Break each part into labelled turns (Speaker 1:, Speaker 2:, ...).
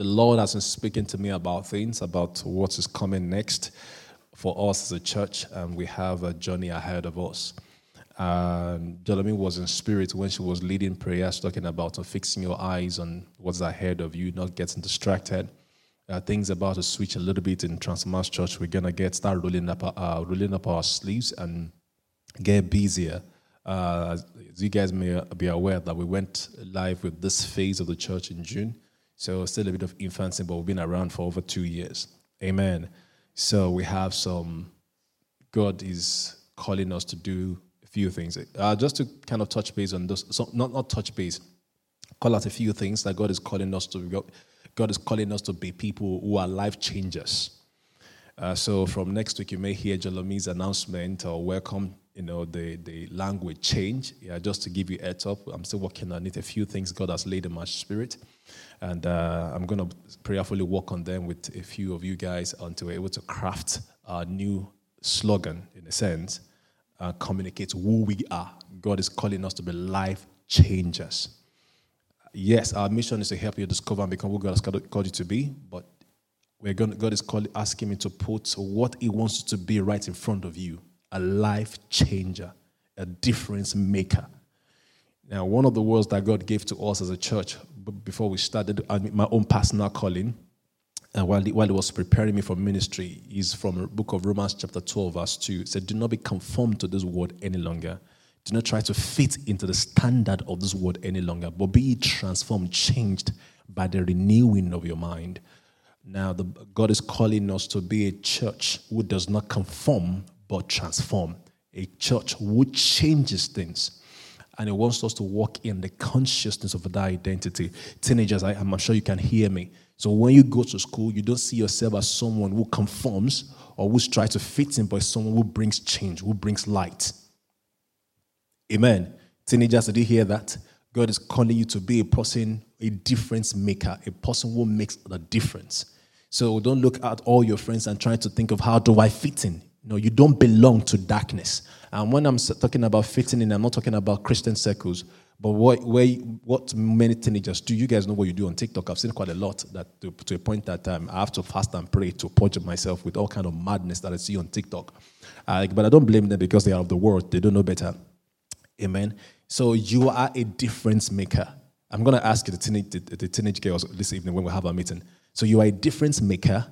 Speaker 1: the Lord has been speaking to me about things, about what is coming next for us as a church, and we have a journey ahead of us. And Jolomine was in spirit when she was leading prayers, talking about uh, fixing your eyes on what's ahead of you, not getting distracted. Uh, things about to switch a little bit in Transformers Church. We're gonna get start rolling up, uh, rolling up our sleeves and get busier. Uh, as you guys may be aware that we went live with this phase of the church in June, so still a bit of infancy, but we've been around for over two years. Amen. So we have some. God is calling us to do a few things. Uh, just to kind of touch base on those, so not not touch base, call out a few things that God is calling us to. God is calling us to be people who are life changers. Uh, so from next week, you may hear Jolomi's announcement or welcome, you know, the, the language change. Yeah, just to give you a heads up, I'm still working on it. A few things God has laid in my spirit. And uh, I'm going to prayerfully work on them with a few of you guys until we're able to craft a new slogan, in a sense, uh, communicate who we are. God is calling us to be life changers yes, our mission is to help you discover and become who God has called you to be, but we're going, God is called, asking me to put what He wants you to be right in front of you a life changer, a difference maker. Now, one of the words that God gave to us as a church before we started my own personal calling, and while he, while he was preparing me for ministry, is from the book of Romans, chapter 12, verse 2. It said, Do not be conformed to this world any longer do not try to fit into the standard of this world any longer, but be transformed, changed by the renewing of your mind. Now, the, God is calling us to be a church who does not conform but transform, a church who changes things. And He wants us to walk in the consciousness of that identity. Teenagers, I, I'm sure you can hear me. So when you go to school, you don't see yourself as someone who conforms or who's trying to fit in, but someone who brings change, who brings light. Amen. Teenagers, did you hear that? God is calling you to be a person, a difference maker, a person who makes the difference. So don't look at all your friends and try to think of how do I fit in. No, you don't belong to darkness. And when I'm talking about fitting in, I'm not talking about Christian circles. But what, where, what many teenagers do, you guys know what you do on TikTok. I've seen quite a lot that to, to a point that um, I have to fast and pray to purge myself with all kind of madness that I see on TikTok. Uh, but I don't blame them because they are of the world. They don't know better. Amen. So you are a difference maker. I'm going to ask the teenage, the, the teenage girls this evening when we have our meeting. So you are a difference maker.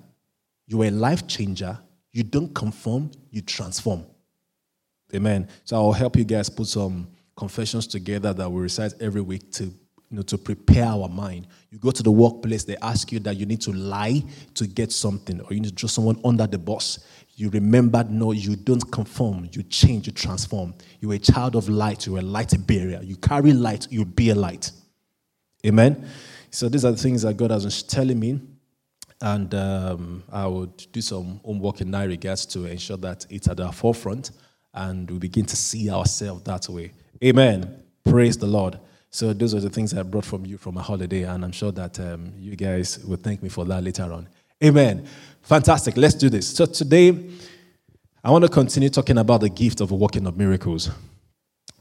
Speaker 1: You are a life changer. You don't conform, you transform. Amen. So I'll help you guys put some confessions together that we recite every week to, you know, to prepare our mind. You go to the workplace, they ask you that you need to lie to get something, or you need to throw someone under the bus you remember, no, you don't conform, you change, you transform. You're a child of light, you're a light bearer. You carry light, you be a light. Amen? So these are the things that God has been telling me. And um, I would do some homework in that regards to ensure that it's at our forefront and we begin to see ourselves that way. Amen. Praise the Lord. So those are the things I brought from you from a holiday, and I'm sure that um, you guys will thank me for that later on. Amen. Fantastic. Let's do this. So today, I want to continue talking about the gift of working of miracles.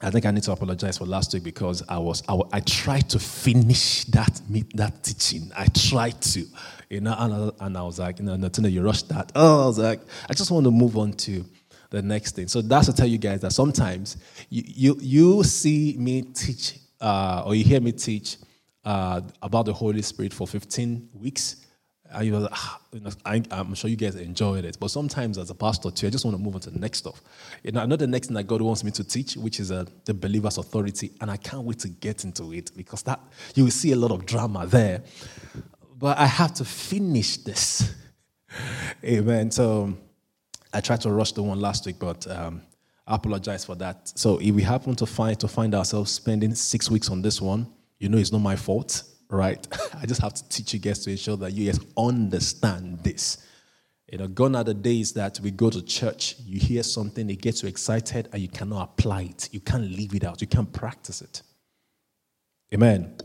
Speaker 1: I think I need to apologize for last week because I was I, I tried to finish that that teaching. I tried to, you know, and I, and I was like, you know, Natina, you rushed that. Oh, I was like, I just want to move on to the next thing. So that's to tell you guys that sometimes you you, you see me teach uh, or you hear me teach uh, about the Holy Spirit for 15 weeks and you know, ah, I, am sure you guys enjoyed it. But sometimes, as a pastor too, I just want to move on to the next stuff. You know, I know the next thing that God wants me to teach, which is uh, the believer's authority, and I can't wait to get into it because that you will see a lot of drama there. But I have to finish this. Amen. So I tried to rush the one last week, but um, I apologize for that. So if we happen to find to find ourselves spending six weeks on this one, you know, it's not my fault right? I just have to teach you guys to ensure that you guys understand this. You know, gone are the days that we go to church, you hear something, it gets you excited, and you cannot apply it. You can't leave it out. You can't practice it. Amen.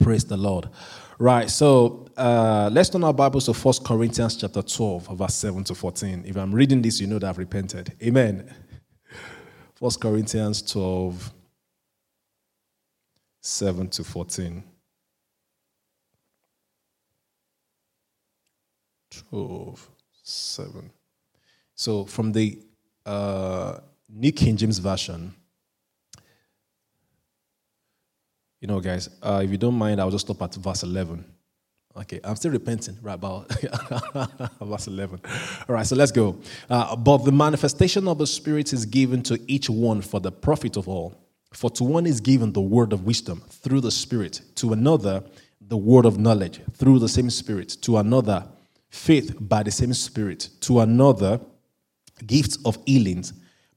Speaker 1: Praise the Lord. Right, so uh, let's turn our Bibles to 1 Corinthians chapter 12, verse 7 to 14. If I'm reading this, you know that I've repented. Amen. 1 Corinthians 12, 7 to 14. 12, 7. So from the uh, New King James Version, you know, guys, uh, if you don't mind, I'll just stop at verse 11. Okay, I'm still repenting, right about verse 11. All right, so let's go. Uh, but the manifestation of the Spirit is given to each one for the profit of all. For to one is given the word of wisdom through the Spirit, to another, the word of knowledge through the same Spirit, to another, faith by the same Spirit, to another, gifts of healings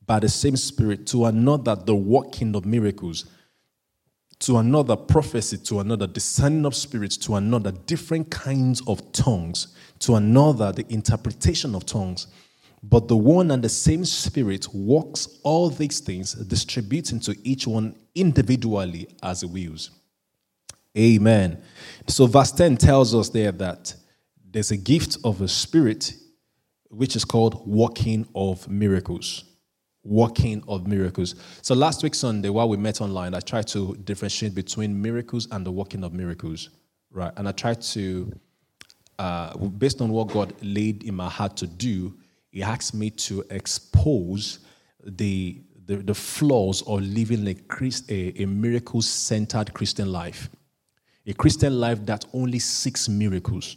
Speaker 1: by the same Spirit, to another, the working of miracles to another prophecy, to another discerning of spirits, to another different kinds of tongues, to another the interpretation of tongues. But the one and the same Spirit works all these things, distributing to each one individually as He wills. Amen. So, verse 10 tells us there that there's a gift of a Spirit which is called working of miracles working of miracles. So last week Sunday, while we met online, I tried to differentiate between miracles and the working of miracles, right? And I tried to, uh, based on what God laid in my heart to do, He asked me to expose the the, the flaws of living a, Christ, a, a miracle centered Christian life, a Christian life that only seeks miracles,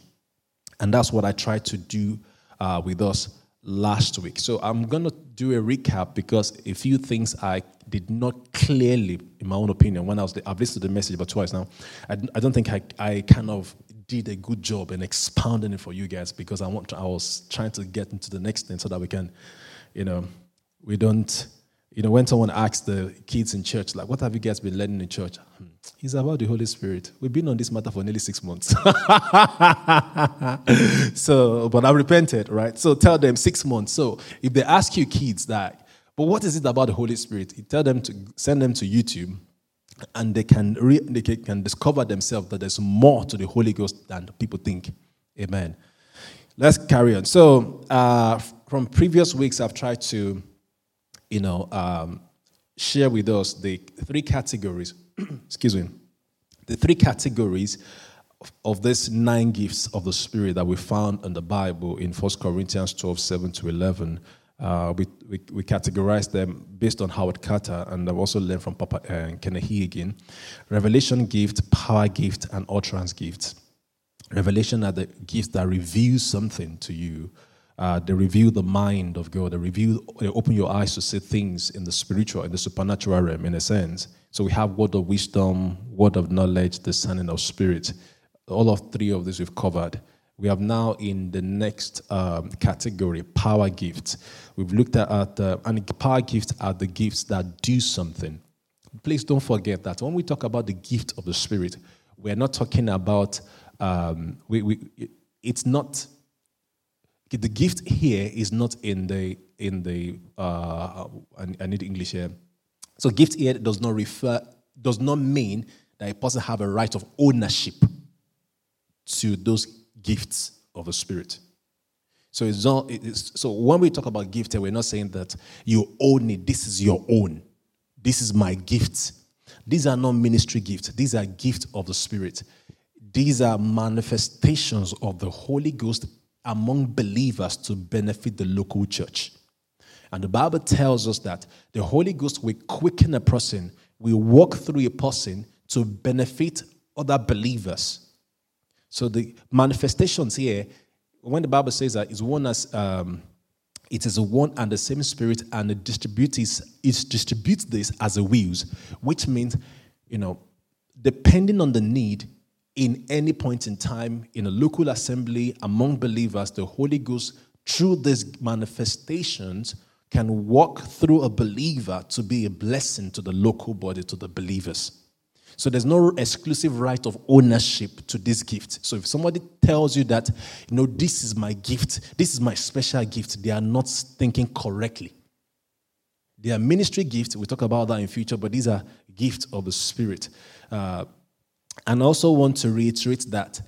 Speaker 1: and that's what I tried to do uh, with us last week. So I'm going to do a recap because a few things I did not clearly, in my own opinion, when I was, I've listened to the message about twice now. I, I don't think I, I kind of did a good job in expounding it for you guys because I want to, I was trying to get into the next thing so that we can, you know, we don't you know, when someone asks the kids in church, like, what have you guys been learning in church? Hmm. It's about the Holy Spirit. We've been on this matter for nearly six months. so, but I repented, right? So tell them six months. So if they ask you kids that, but what is it about the Holy Spirit? You tell them to send them to YouTube and they can, re- they can discover themselves that there's more to the Holy Ghost than people think. Amen. Let's carry on. So, uh, from previous weeks, I've tried to you know, um, share with us the three categories, excuse me, the three categories of, of these nine gifts of the Spirit that we found in the Bible in 1 Corinthians 12, 7 to 11. Uh, we, we, we categorize them based on Howard Carter, and I've also learned from Papa uh, Kenneth Hagin. Revelation gift, power gift, and utterance gift. Revelation are the gifts that reveal something to you uh, they reveal the mind of God. They reveal, they open your eyes to see things in the spiritual, in the supernatural realm, in a sense. So we have word of wisdom, word of knowledge, discerning of spirit. All of three of these we've covered. We have now in the next um, category, power gifts. We've looked at, at uh, and power gifts are the gifts that do something. Please don't forget that when we talk about the gift of the Spirit, we're not talking about um, we, we, it's not the gift here is not in the in the uh, I, I need English here. So gift here does not refer does not mean that a person have a right of ownership to those gifts of the spirit. So it's not. It's, so when we talk about gift, here, we're not saying that you own it. This is your own. This is my gift. These are not ministry gifts. These are gifts of the spirit. These are manifestations of the Holy Ghost among believers to benefit the local church. And the Bible tells us that the Holy Ghost will quicken a person, will walk through a person to benefit other believers. So the manifestations here, when the Bible says that, is one as um, it is one and the same spirit, and it distributes it distributes this as a wheels, which means, you know, depending on the need, in any point in time in a local assembly among believers, the Holy Ghost, through these manifestations, can walk through a believer to be a blessing to the local body, to the believers. So there's no exclusive right of ownership to this gift. So if somebody tells you that, you know, this is my gift, this is my special gift, they are not thinking correctly. They are ministry gifts. We talk about that in future, but these are gifts of the Spirit. Uh, and also want to reiterate that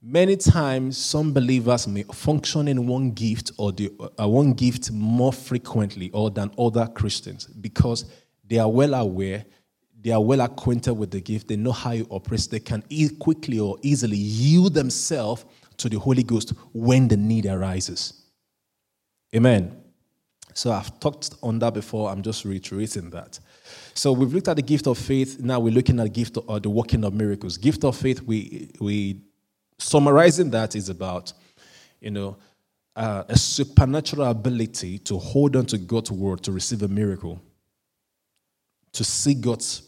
Speaker 1: many times some believers may function in one gift or the, uh, one gift more frequently or than other Christians because they are well aware, they are well acquainted with the gift, they know how it operates, they can e- quickly or easily yield themselves to the Holy Ghost when the need arises. Amen. So I've talked on that before. I'm just reiterating that. So we've looked at the gift of faith. Now we're looking at the gift of uh, the working of miracles. Gift of faith. We we summarizing that is about, you know, uh, a supernatural ability to hold on to God's word to receive a miracle, to see God's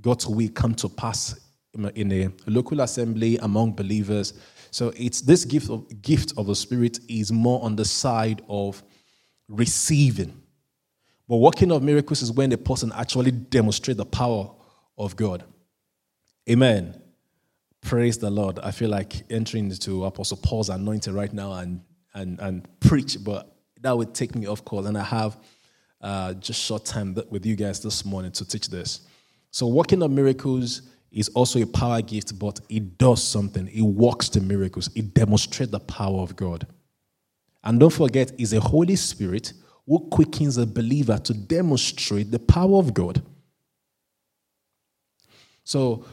Speaker 1: God's will come to pass in a local assembly among believers. So it's this gift of gift of the Spirit is more on the side of receiving. But working of miracles is when the person actually demonstrates the power of God. Amen. Praise the Lord. I feel like entering into Apostle Paul's anointing right now and, and, and preach, but that would take me off course. And I have uh, just short time with you guys this morning to teach this. So, working of miracles is also a power gift, but it does something. It works the miracles, it demonstrates the power of God. And don't forget, it's a Holy Spirit who quickens a believer to demonstrate the power of God. So,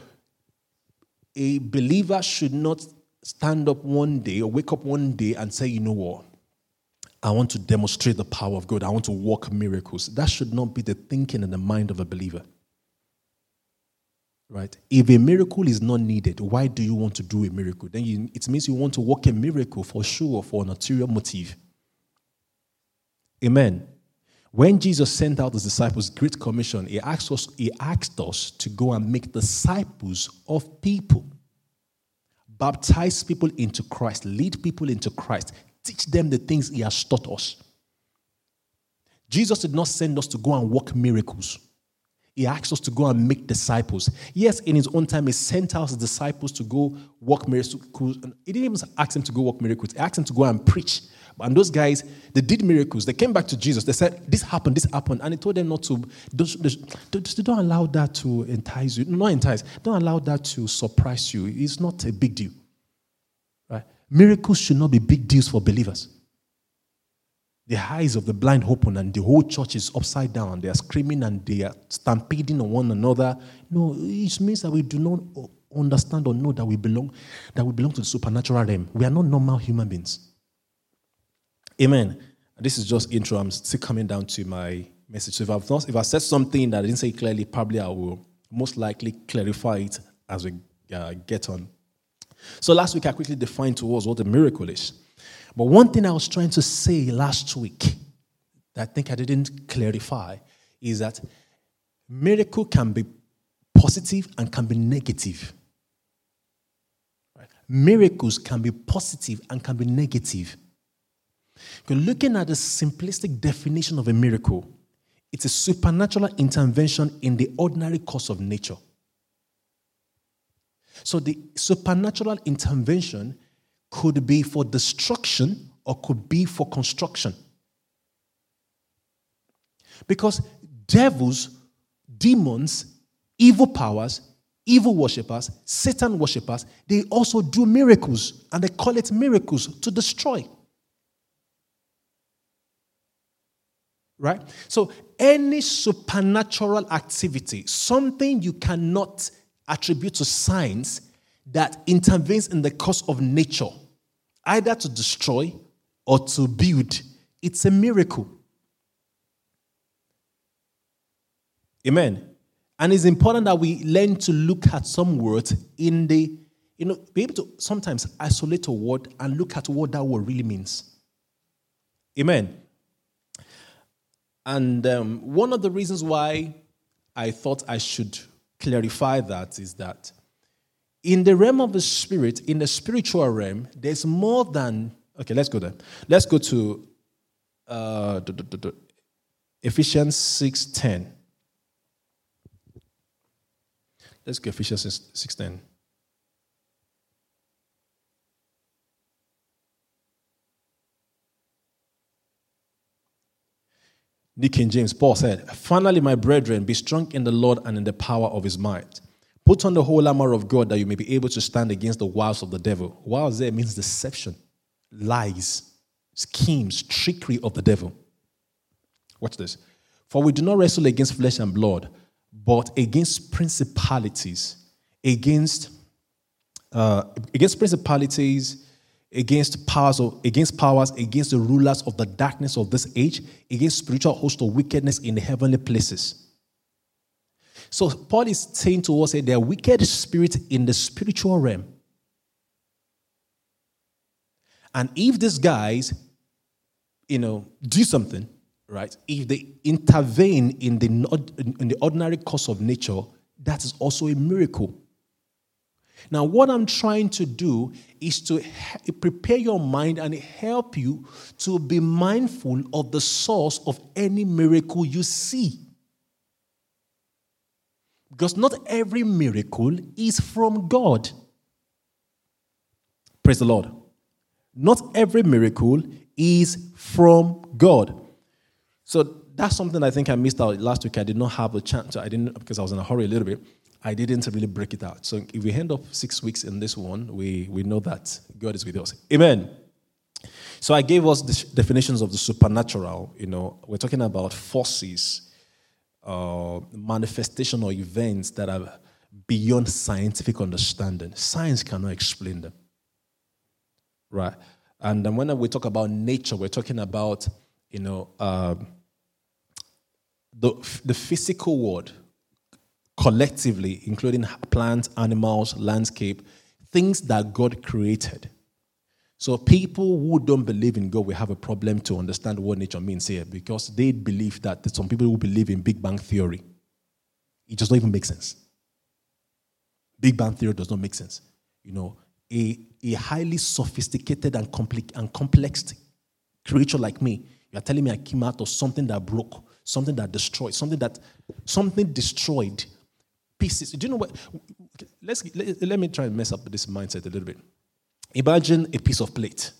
Speaker 1: a believer should not stand up one day or wake up one day and say, you know what? I want to demonstrate the power of God. I want to work miracles. That should not be the thinking and the mind of a believer. Right? If a miracle is not needed, why do you want to do a miracle? Then you, it means you want to work a miracle for sure for an ulterior motive. Amen. When Jesus sent out his disciples, Great Commission, he asked us, he asked us to go and make disciples of people. Baptize people into Christ, lead people into Christ, teach them the things he has taught us. Jesus did not send us to go and work miracles. He asked us to go and make disciples. Yes, in his own time, he sent out his disciples to go work miracles. He didn't even ask them to go work miracles. He asked them to go and preach. And those guys, they did miracles. They came back to Jesus. They said, This happened, this happened. And he told them not to, don't, don't allow that to entice you. Not entice. Don't allow that to surprise you. It's not a big deal. Right? Miracles should not be big deals for believers the eyes of the blind open and the whole church is upside down. They are screaming and they are stampeding on one another. No, it means that we do not understand or know that we belong, that we belong to the supernatural realm. We are not normal human beings. Amen. This is just intro. I'm still coming down to my message. So if I've not, if I said something that I didn't say clearly, probably I will most likely clarify it as we uh, get on. So last week I quickly defined to us what a miracle is. But one thing I was trying to say last week that I think I didn't clarify is that miracle can be positive and can be negative. Right? Miracles can be positive and can be negative. You're looking at the simplistic definition of a miracle. It's a supernatural intervention in the ordinary course of nature. So the supernatural intervention could be for destruction or could be for construction. Because devils, demons, evil powers, evil worshippers, Satan worshippers, they also do miracles and they call it miracles to destroy. Right? So, any supernatural activity, something you cannot attribute to science that intervenes in the course of nature, either to destroy or to build. It's a miracle. Amen. And it's important that we learn to look at some words in the, you know, be able to sometimes isolate a word and look at what that word really means. Amen. And um, one of the reasons why I thought I should clarify that is that in the realm of the spirit, in the spiritual realm, there's more than. Okay, let's go there. Let's go to uh, Ephesians 6.10. Let's go Ephesians 6.10. Nick King James, Paul said, Finally, my brethren, be strong in the Lord and in the power of his might. Put on the whole armor of God that you may be able to stand against the wiles of the devil. Wiles there means deception, lies, schemes, trickery of the devil. Watch this. For we do not wrestle against flesh and blood, but against principalities, against uh, against principalities, against powers of, against powers, against the rulers of the darkness of this age, against spiritual hosts of wickedness in the heavenly places. So Paul is saying to us that there are wicked spirits in the spiritual realm. And if these guys, you know, do something, right? If they intervene in the, in the ordinary course of nature, that is also a miracle. Now, what I'm trying to do is to prepare your mind and help you to be mindful of the source of any miracle you see. Because not every miracle is from God. Praise the Lord. Not every miracle is from God. So that's something I think I missed out last week. I did not have a chance. I didn't because I was in a hurry a little bit. I didn't really break it out. So if we end up six weeks in this one, we, we know that God is with us. Amen. So I gave us the definitions of the supernatural. You know, we're talking about forces, uh, manifestation or events that are beyond scientific understanding. Science cannot explain them. Right? And then when we talk about nature, we're talking about, you know, uh, the, the physical world collectively, including plants, animals, landscape, things that God created. So people who don't believe in God will have a problem to understand what nature means here because they believe that some people who believe in Big Bang theory. It does not even make sense. Big Bang theory does not make sense. You know, a, a highly sophisticated and, compli- and complex creature like me, you're telling me I came out of something that broke, something that destroyed, something that something destroyed pieces. Do you know what? Let's let, let me try and mess up this mindset a little bit. Imagine a piece of plate,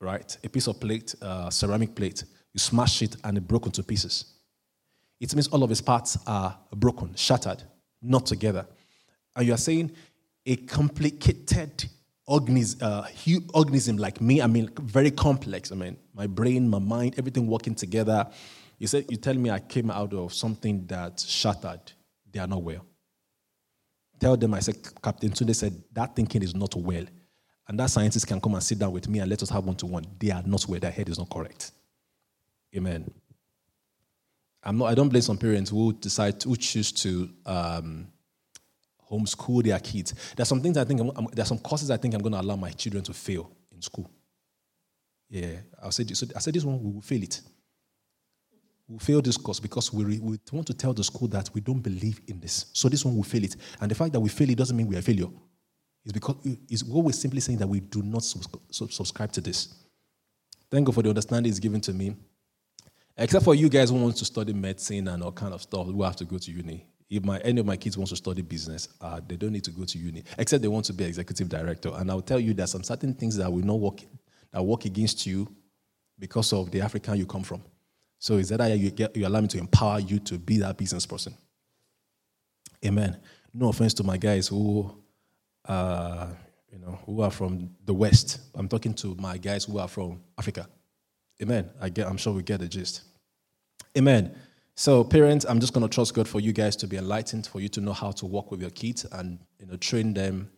Speaker 1: right? A piece of plate, uh, ceramic plate. You smash it and it broke into pieces. It means all of its parts are broken, shattered, not together. And you are saying a complicated organism, uh, like me, I mean, very complex. I mean, my brain, my mind, everything working together. You said you tell me I came out of something that shattered. They are not well. Tell them, I said, Captain Tunde said, that thinking is not well. And that scientist can come and sit down with me and let us have one to one. They are not well. Their head is not correct. Amen. I'm not, I don't blame some parents who decide, who choose to um, homeschool their kids. There's some things I think, I'm, there's some courses I think I'm going to allow my children to fail in school. Yeah, I'll say, so I said this one, we will fail it we fail this course because we, we want to tell the school that we don't believe in this. So this one will fail it. And the fact that we fail it doesn't mean we are failure. It's because it's what we're simply saying that we do not subscribe to this. Thank God for the understanding is given to me. Except for you guys who want to study medicine and all kind of stuff, we have to go to uni. If my, any of my kids wants to study business, uh, they don't need to go to uni, except they want to be executive director. And I'll tell you that some certain things that will not work, that work against you because of the African you come from. So is that you, get, you allow me to empower you to be that business person? Amen. No offense to my guys who, uh, you know, who are from the West. I'm talking to my guys who are from Africa. Amen. I get, I'm sure we get the gist. Amen. So, parents, I'm just going to trust God for you guys to be enlightened, for you to know how to work with your kids and you know train them,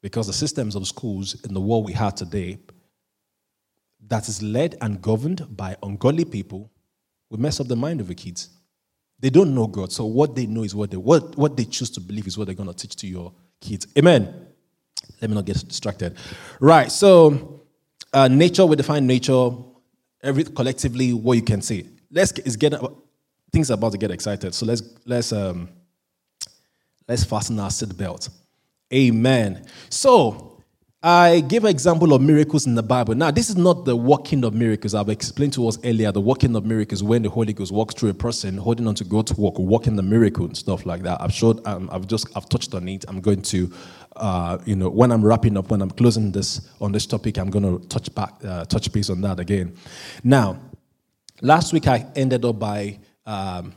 Speaker 1: because the systems of schools in the world we have today, that is led and governed by ungodly people we mess up the mind of the kids. They don't know God, so what they know is what they what, what they choose to believe is what they're to teach to your kids. Amen. Let me not get distracted. Right. So, uh, nature we define nature. Every collectively, what you can see. Let's is get things are about to get excited. So let's let's um let's fasten our seatbelt. Amen. So I gave an example of miracles in the Bible. Now, this is not the working of miracles. I've explained to us earlier the working of miracles when the Holy Ghost walks through a person holding on to God's work, working the miracle and stuff like that. I've showed, um, I've just, I've touched on it. I'm going to, uh, you know, when I'm wrapping up, when I'm closing this on this topic, I'm going to touch back, uh, touch base on that again. Now, last week I ended up by um,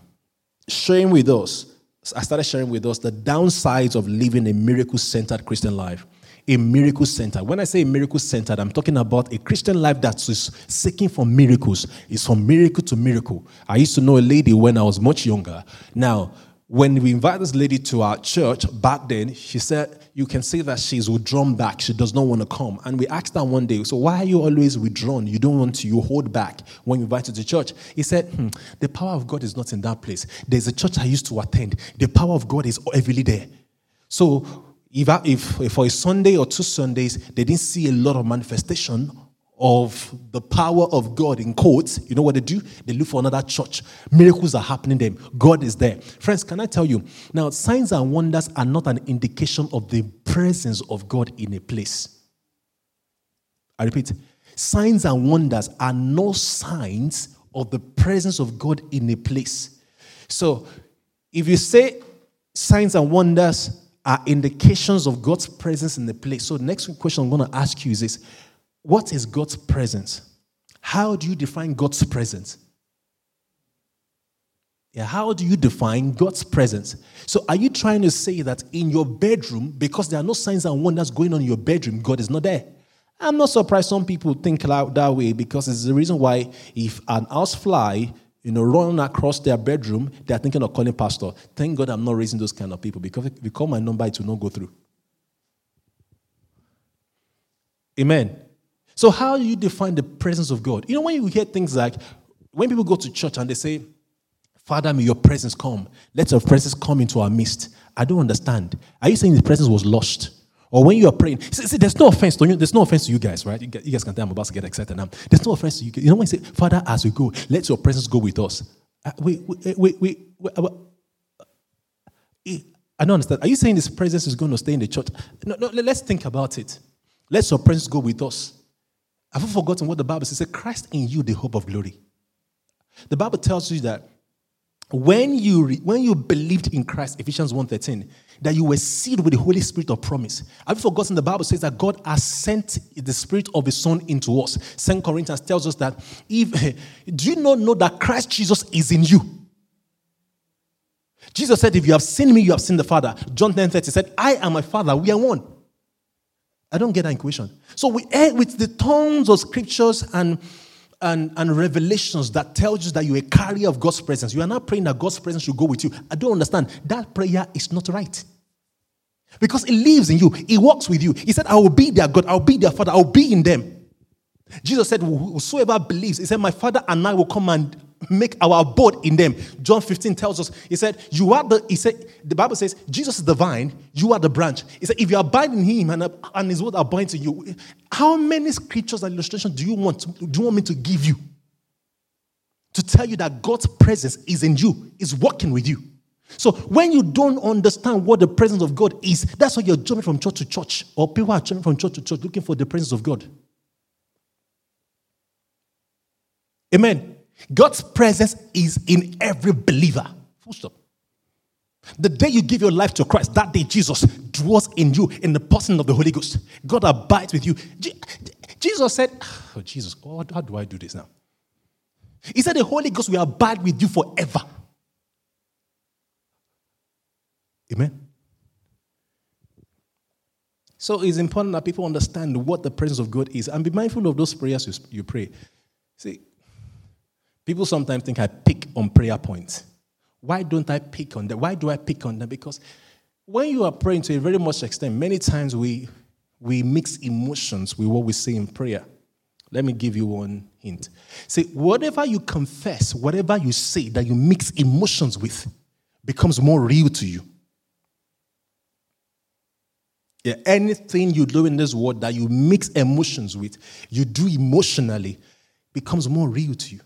Speaker 1: sharing with us. I started sharing with us the downsides of living a miracle-centered Christian life a miracle center. When I say a miracle center, I'm talking about a Christian life that is seeking for miracles. It's from miracle to miracle. I used to know a lady when I was much younger. Now, when we invited this lady to our church back then, she said, You can see that she's withdrawn back. She does not want to come. And we asked her one day, So why are you always withdrawn? You don't want to, you hold back when you invite her to church. He said, hmm, The power of God is not in that place. There's a church I used to attend. The power of God is heavily there. So if, if, if for a Sunday or two Sundays, they didn't see a lot of manifestation of the power of God in quotes, you know what they do? They look for another church. Miracles are happening them. God is there. Friends, can I tell you? Now, signs and wonders are not an indication of the presence of God in a place. I repeat, signs and wonders are no signs of the presence of God in a place. So, if you say signs and wonders are indications of God's presence in the place, so the next question I'm going to ask you is this what is God's presence? How do you define God's presence? Yeah, how do you define God's presence? So, are you trying to say that in your bedroom, because there are no signs and wonders going on in your bedroom, God is not there? I'm not surprised some people think that way because it's the reason why if an house fly, you know, running across their bedroom, they're thinking of calling pastor. Thank God I'm not raising those kind of people because if you call my number, it will not go through. Amen. So, how do you define the presence of God? You know, when you hear things like, when people go to church and they say, Father, may your presence come. Let your presence come into our midst. I don't understand. Are you saying the presence was lost? Or when you are praying, see, see, there's no offense to you. There's no offense to you guys, right? You guys can tell I'm about to get excited now. There's no offense to you. You know when you say, Father, as we go, let your presence go with us. Uh, wait, wait, wait. wait uh, uh, I don't understand. Are you saying this presence is going to stay in the church? No, no, let's think about it. Let your presence go with us. Have you forgotten what the Bible says? It Christ in you, the hope of glory. The Bible tells you that when you, re- when you believed in Christ, Ephesians 1.13, that you were sealed with the Holy Spirit of promise. Have you forgotten the Bible says that God has sent the Spirit of His Son into us? Second Corinthians tells us that if do you not know that Christ Jesus is in you? Jesus said, If you have seen me, you have seen the Father. John 10 30 said, I am my Father, we are one. I don't get that equation. So we end with the tons of scriptures and, and, and revelations that tells you that you're a carrier of God's presence. You are not praying that God's presence should go with you. I don't understand. That prayer is not right. Because it lives in you, it walks with you. He said, I will be their God, I'll be their father, I'll be in them. Jesus said, Whosoever believes, he said, My father and I will come and make our abode in them. John 15 tells us, he said, You are the, he said, the Bible says, Jesus is the vine, you are the branch. He said, If you abide in him and, and his word abides in you, how many scriptures and illustrations do you want? Do you want me to give you? To tell you that God's presence is in you, is working with you. So when you don't understand what the presence of God is, that's why you're jumping from church to church, or people are jumping from church to church looking for the presence of God. Amen. God's presence is in every believer. Full stop. The day you give your life to Christ, that day Jesus dwells in you in the person of the Holy Ghost. God abides with you. Jesus said, ah, Oh, Jesus, how do I do this now? He said, The Holy Ghost will abide with you forever. Amen. So it's important that people understand what the presence of God is and be mindful of those prayers you, you pray. See, People sometimes think I pick on prayer points. Why don't I pick on them? Why do I pick on them? Because when you are praying to a very much extent, many times we, we mix emotions with what we say in prayer. Let me give you one hint. See, whatever you confess, whatever you say that you mix emotions with, becomes more real to you. Yeah, anything you do in this world that you mix emotions with, you do emotionally, becomes more real to you.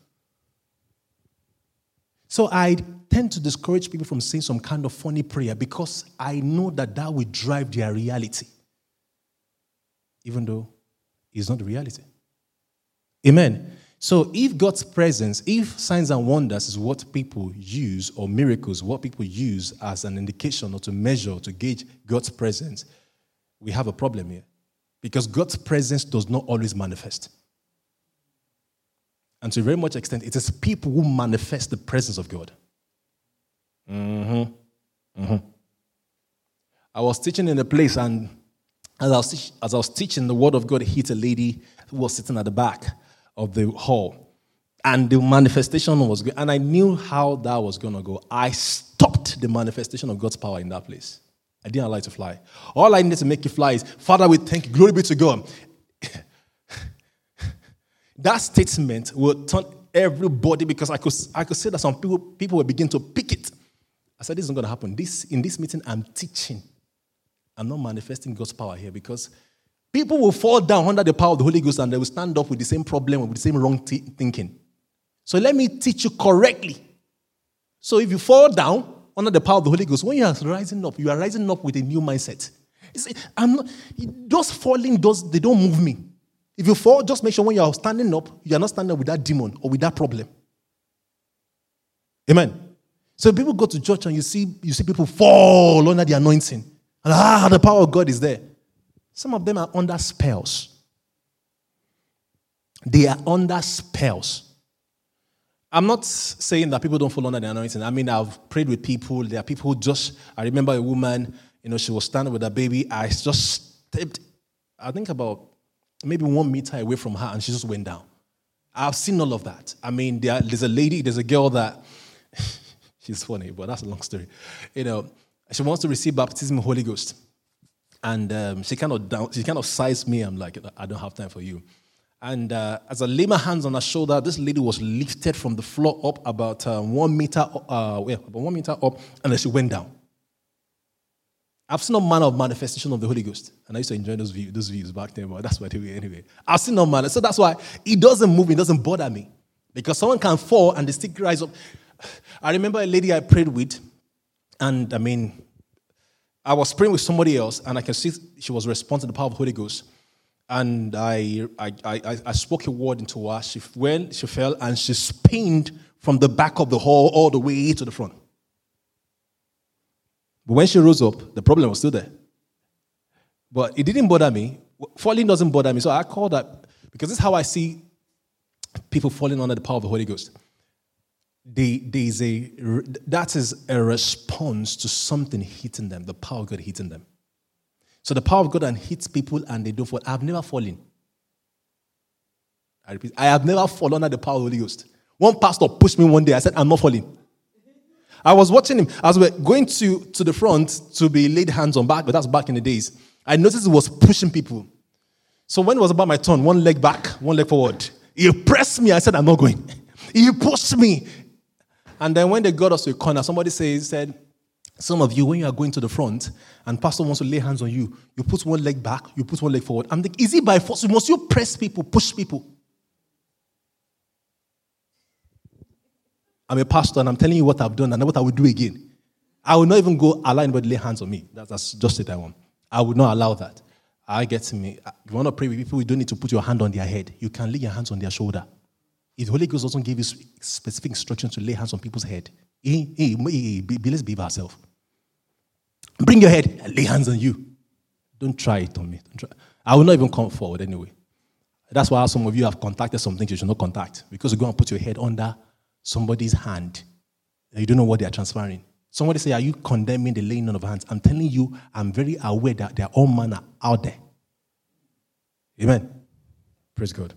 Speaker 1: So I tend to discourage people from saying some kind of funny prayer because I know that that will drive their reality, even though it's not the reality. Amen. So if God's presence, if signs and wonders is what people use, or miracles, what people use as an indication or to measure, to gauge God's presence, we have a problem here. Because God's presence does not always manifest. And to a very much extent, it is people who manifest the presence of God. Mm-hmm. Mm-hmm. I was teaching in a place, and as I, was, as I was teaching, the word of God hit a lady who was sitting at the back of the hall. And the manifestation was good. And I knew how that was going to go. I stopped the manifestation of God's power in that place. I didn't allow it to fly. All I needed to make it fly is, Father, we thank you. Glory be to God. That statement will turn everybody because I could, I could say that some people, people will begin to pick it. I said, This isn't going to happen. This, in this meeting, I'm teaching. I'm not manifesting God's power here because people will fall down under the power of the Holy Ghost and they will stand up with the same problem, with the same wrong t- thinking. So let me teach you correctly. So if you fall down under the power of the Holy Ghost, when you are rising up, you are rising up with a new mindset. You see, I'm not, those falling, those, they don't move me. If you fall, just make sure when you are standing up, you are not standing up with that demon or with that problem. Amen. So people go to church and you see, you see people fall under the anointing. And ah, the power of God is there. Some of them are under spells. They are under spells. I'm not saying that people don't fall under the anointing. I mean, I've prayed with people. There are people who just, I remember a woman, you know, she was standing with her baby. I just stepped, I think about maybe one meter away from her and she just went down. I've seen all of that. I mean, there, there's a lady, there's a girl that, she's funny, but that's a long story. You know, she wants to receive baptism Holy Ghost. And um, she kind of down, she kind of sized me. I'm like, I don't have time for you. And uh, as I lay my hands on her shoulder, this lady was lifted from the floor up about uh, one meter, uh, yeah, about one meter up, and then she went down. I've seen a manner of manifestation of the Holy Ghost, and I used to enjoy those views, those views back then, but that's what anyway. Anyway, I've seen no manner, so that's why it doesn't move, it doesn't bother me, because someone can fall and they still rise up. I remember a lady I prayed with, and I mean, I was praying with somebody else, and I can see she was responding to the power of the Holy Ghost. And I, I, I, I spoke a word into her. She went, she fell, and she spinned from the back of the hall all the way to the front. But when she rose up, the problem was still there. But it didn't bother me. Falling doesn't bother me. So I call that because this is how I see people falling under the power of the Holy Ghost. They, there's a, that is a response to something hitting them, the power of God hitting them. So the power of God and hits people and they don't fall. I've never fallen. I repeat, I have never fallen under the power of the Holy Ghost. One pastor pushed me one day. I said, I'm not falling. I was watching him as we are going to, to the front to be laid hands on back, but that's back in the days. I noticed he was pushing people. So when it was about my turn, one leg back, one leg forward. He pressed me. I said, I'm not going. He pushed me. And then when they got us to a corner, somebody says, said, some of you, when you are going to the front and pastor wants to lay hands on you, you put one leg back, you put one leg forward. I'm like, is it by force? Must you press people, push people? I'm a pastor and I'm telling you what I've done and what I will do again. I will not even go allow anybody lay hands on me. That's, that's just it I want. I would not allow that. I get to me. If you want to pray with people, you don't need to put your hand on their head. You can lay your hands on their shoulder. If the Holy Ghost doesn't give you specific instructions to lay hands on people's head, hey, hey, hey, be, let's behave ourselves. Bring your head and lay hands on you. Don't try it on me. I will not even come forward anyway. That's why some of you have contacted some things you should not contact because you go and put your head under somebody's hand you don't know what they are transferring. Somebody say, Are you condemning the laying on of hands? I'm telling you, I'm very aware that there are all manner out there. Amen. Praise God.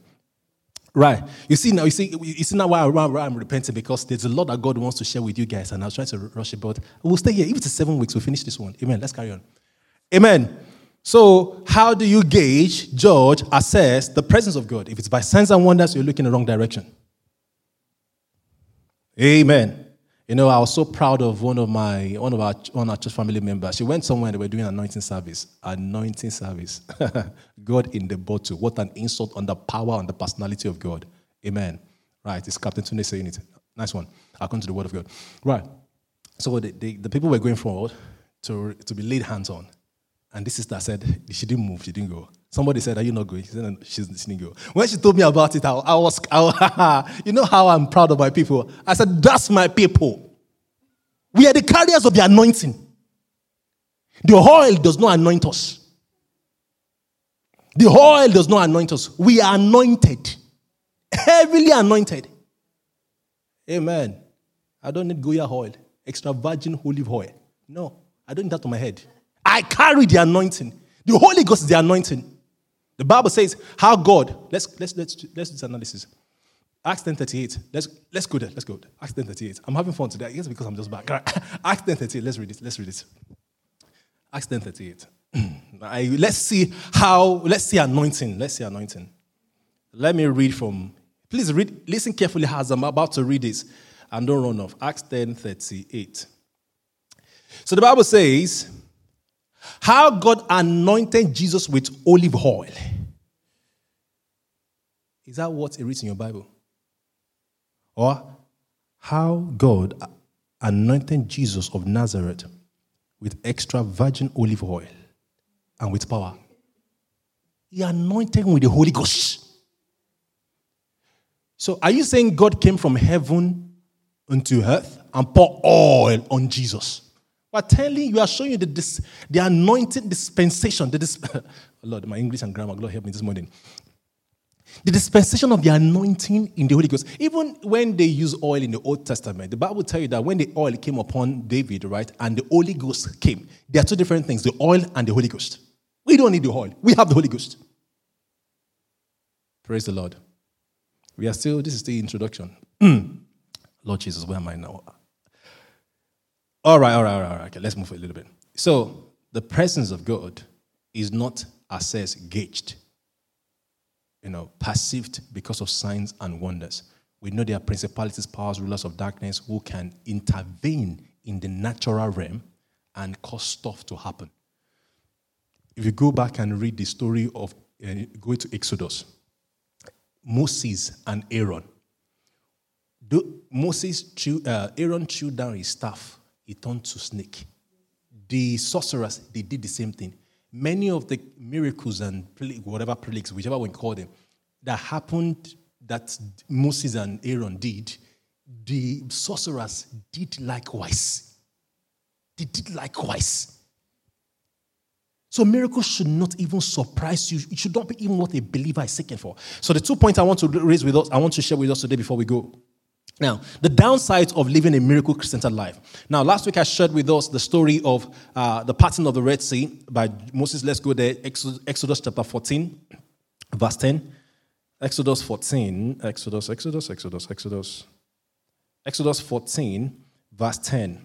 Speaker 1: Right. You see now, you see, you see now why, why I'm repenting because there's a lot that God wants to share with you guys, and I was trying to rush it, but we'll stay here. If it's seven weeks, we'll finish this one. Amen. Let's carry on. Amen. So, how do you gauge, judge, assess the presence of God? If it's by signs and wonders, you're looking in the wrong direction. Amen. You know, I was so proud of one of my one of our one of our church family members. She went somewhere and they were doing anointing service. Anointing service. God in the bottle. What an insult on the power and the personality of God. Amen. Right. It's Captain Tunde saying it. Nice one. I'll come to the word of God. Right. So the, the, the people were going forward to, to be laid hands on. And this sister said, she didn't move, she didn't go. Somebody said, Are you not going? She said, she didn't go. When she told me about it, I, I was, I, you know how I'm proud of my people? I said, That's my people. We are the carriers of the anointing. The oil does not anoint us. The oil does not anoint us. We are anointed, heavily anointed. Amen. I don't need Goya oil, extra virgin olive oil. No, I don't need that on my head. I carry the anointing. The Holy Ghost is the anointing. The Bible says how God, let's, let's, let's, let's do this analysis. Acts 10 38. Let's, let's go there. Let's go there. Acts 10 38. I'm having fun today. I guess because I'm just back. Acts 10 38. Let's read it. Let's read it. Acts 10 38. let's see how, let's see anointing. Let's see anointing. Let me read from, please read, listen carefully as I'm about to read this and don't run off. Acts 10 38. So the Bible says, how God anointed Jesus with olive oil. Is that what it reads in your Bible? Or how God anointed Jesus of Nazareth with extra virgin olive oil and with power. He anointed him with the Holy Ghost. So, are you saying God came from heaven unto earth and poured oil on Jesus? We're telling you, are showing you the, dis, the anointing dispensation. The dis, Lord, my English and grammar, Lord help me this morning. The dispensation of the anointing in the Holy Ghost. Even when they use oil in the Old Testament, the Bible will tell you that when the oil came upon David, right, and the Holy Ghost came, there are two different things the oil and the Holy Ghost. We don't need the oil, we have the Holy Ghost. Praise the Lord. We are still, this is the introduction. Lord Jesus, where am I now? All right, all right, all right, all right. Okay, let's move a little bit. So, the presence of God is not assessed, gauged, you know, perceived because of signs and wonders. We know there are principalities, powers, rulers of darkness who can intervene in the natural realm and cause stuff to happen. If you go back and read the story of, uh, to Exodus, Moses and Aaron. Do, Moses, chew, uh, Aaron chewed down his staff, he turned to snake. The sorcerers, they did the same thing. Many of the miracles and whatever plagues, whichever one call them, that happened that Moses and Aaron did, the sorcerers did likewise. They did likewise. So miracles should not even surprise you. It should not be even what a believer is seeking for. So the two points I want to raise with us, I want to share with us today before we go. Now, the downsides of living a miracle centered life. Now, last week I shared with us the story of uh, the parting of the Red Sea by Moses. Let's go there. Exodus, Exodus chapter 14, verse 10. Exodus 14, Exodus, Exodus, Exodus, Exodus. Exodus 14, verse 10.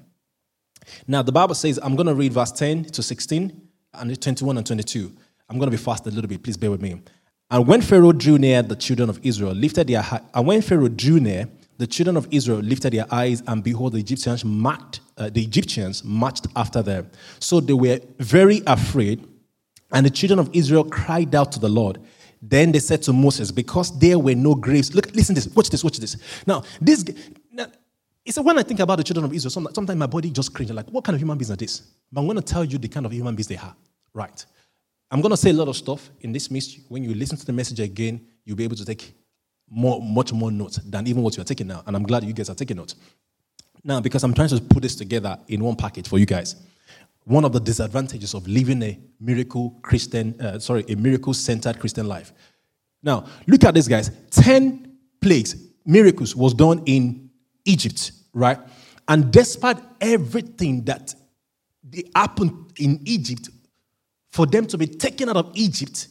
Speaker 1: Now, the Bible says, I'm going to read verse 10 to 16 and 21 and 22. I'm going to be fast a little bit. Please bear with me. And when Pharaoh drew near, the children of Israel lifted their heart. and when Pharaoh drew near, the children of Israel lifted their eyes, and behold, the Egyptians marched. Uh, the Egyptians marched after them. So they were very afraid, and the children of Israel cried out to the Lord. Then they said to Moses, because there were no graves. Look, listen this. Watch this. Watch this. Now, this. Now, it's when I think about the children of Israel, sometimes my body just cringes. Like, what kind of human beings are this? But I'm going to tell you the kind of human beings they are. Right. I'm going to say a lot of stuff in this message. When you listen to the message again, you'll be able to take more, much more notes than even what you are taking now. And I'm glad you guys are taking notes. Now, because I'm trying to put this together in one package for you guys. One of the disadvantages of living a miracle Christian, uh, sorry, a miracle centered Christian life. Now, look at this, guys. 10 plagues, miracles was done in Egypt, right? And despite everything that happened in Egypt, for them to be taken out of Egypt,